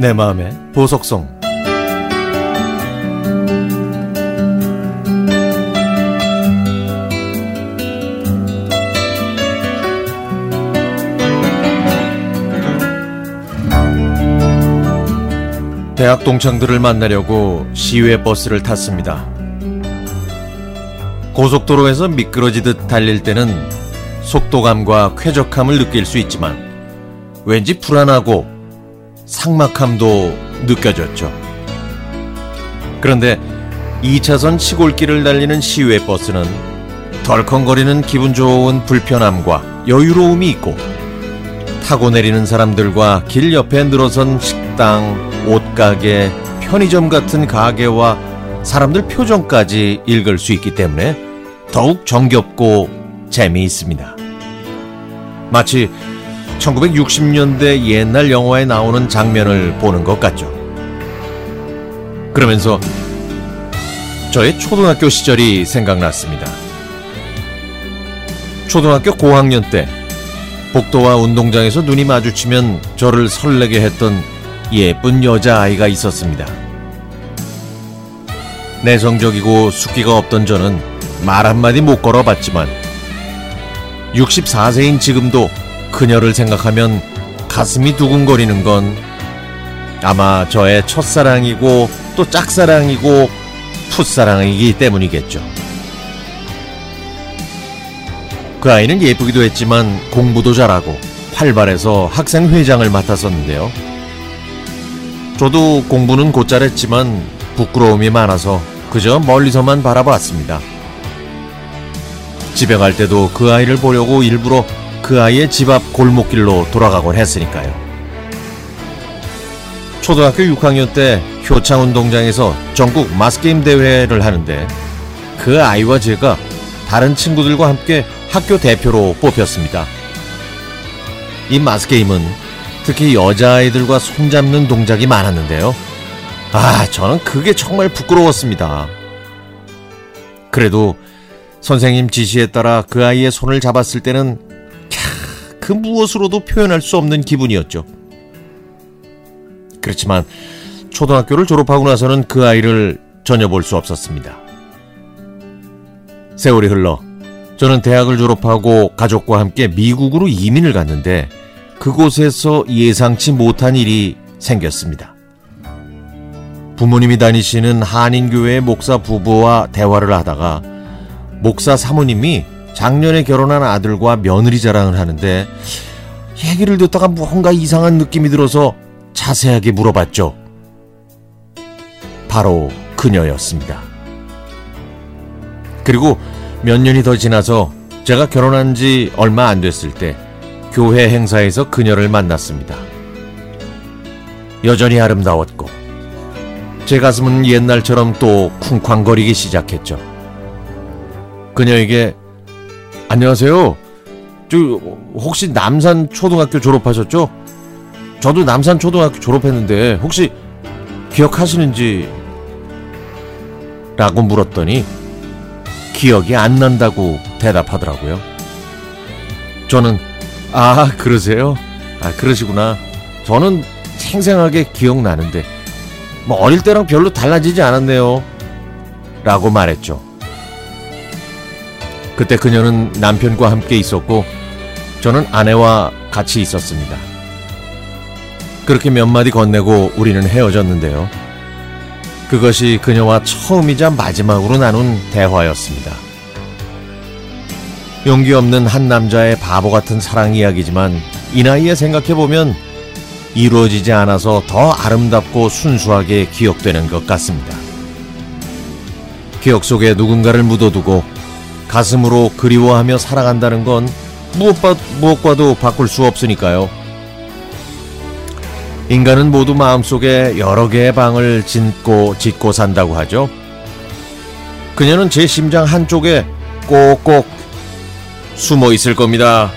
내 마음의 보석성 대학 동창들을 만나려고 시외 버스를 탔습니다. 고속도로에서 미끄러지듯 달릴 때는 속도감과 쾌적함을 느낄 수 있지만 왠지 불안하고 상막함도 느껴졌죠. 그런데 2차선 시골길을 달리는 시외 버스는 덜컹거리는 기분 좋은 불편함과 여유로움이 있고 타고 내리는 사람들과 길 옆에 늘어선 식당, 옷가게, 편의점 같은 가게와 사람들 표정까지 읽을 수 있기 때문에 더욱 정겹고 재미있습니다. 마치 1960년대 옛날 영화에 나오는 장면을 보는 것 같죠. 그러면서 저의 초등학교 시절이 생각났습니다. 초등학교 고학년 때 복도와 운동장에서 눈이 마주치면 저를 설레게 했던 예쁜 여자아이가 있었습니다. 내성적이고 숫기가 없던 저는 말 한마디 못 걸어봤지만 64세인 지금도 그녀를 생각하면 가슴이 두근거리는 건 아마 저의 첫사랑이고 또 짝사랑이고 풋사랑이기 때문이겠죠. 그 아이는 예쁘기도 했지만 공부도 잘하고 활발해서 학생회장을 맡았었는데요. 저도 공부는 곧잘 했지만 부끄러움이 많아서 그저 멀리서만 바라봤습니다. 집에 갈 때도 그 아이를 보려고 일부러 그 아이의 집 앞 골목길로 돌아가곤 했으니까요. 초등학교 6학년 때 효창운동장에서 전국 마스게임 대회를 하는데 그 아이와 제가 다른 친구들과 함께 학교 대표로 뽑혔습니다. 이 마스게임은 특히 여자아이들과 손잡는 동작이 많았는데요. 아, 저는 그게 정말 부끄러웠습니다. 그래도 선생님 지시에 따라 그 아이의 손을 잡았을 때는 캬, 그 무엇으로도 표현할 수 없는 기분이었죠. 그렇지만 초등학교를 졸업하고 나서는 그 아이를 전혀 볼 수 없었습니다. 세월이 흘러 저는 대학을 졸업하고 가족과 함께 미국으로 이민을 갔는데 그곳에서 예상치 못한 일이 생겼습니다. 부모님이 다니시는 한인교회 목사 부부와 대화를 하다가 목사 사모님이 작년에 결혼한 아들과 며느리 자랑을 하는데 얘기를 듣다가 뭔가 이상한 느낌이 들어서 자세하게 물어봤죠. 바로 그녀였습니다. 그리고 몇 년이 더 지나서 제가 결혼한 지 얼마 안 됐을 때 교회 행사에서 그녀를 만났습니다. 여전히 아름다웠고 제 가슴은 옛날처럼 또 쿵쾅거리기 시작했죠. 그녀에게 안녕하세요. 저 혹시 남산 초등학교 졸업하셨죠? 저도 남산 초등학교 졸업했는데 혹시 기억하시는지 라고 물었더니 기억이 안 난다고 대답하더라고요. 저는 아, 그러세요? 아, 그러시구나. 저는 생생하게 기억나는데, 뭐, 어릴 때랑 별로 달라지지 않았네요. 라고 말했죠. 그때 그녀는 남편과 함께 있었고, 저는 아내와 같이 있었습니다. 그렇게 몇 마디 건네고 우리는 헤어졌는데요. 그것이 그녀와 처음이자 마지막으로 나눈 대화였습니다. 용기 없는 한 남자의 바보 같은 사랑 이야기지만 이 나이에 생각해보면 이루어지지 않아서 더 아름답고 순수하게 기억되는 것 같습니다. 기억 속에 누군가를 묻어두고 가슴으로 그리워하며 살아간다는 건 무엇과, 무엇과도 바꿀 수 없으니까요. 인간은 모두 마음속에 여러 개의 방을 짓고 짓고 산다고 하죠. 그녀는 제 심장 한쪽에 꼭꼭 숨어 있을 겁니다.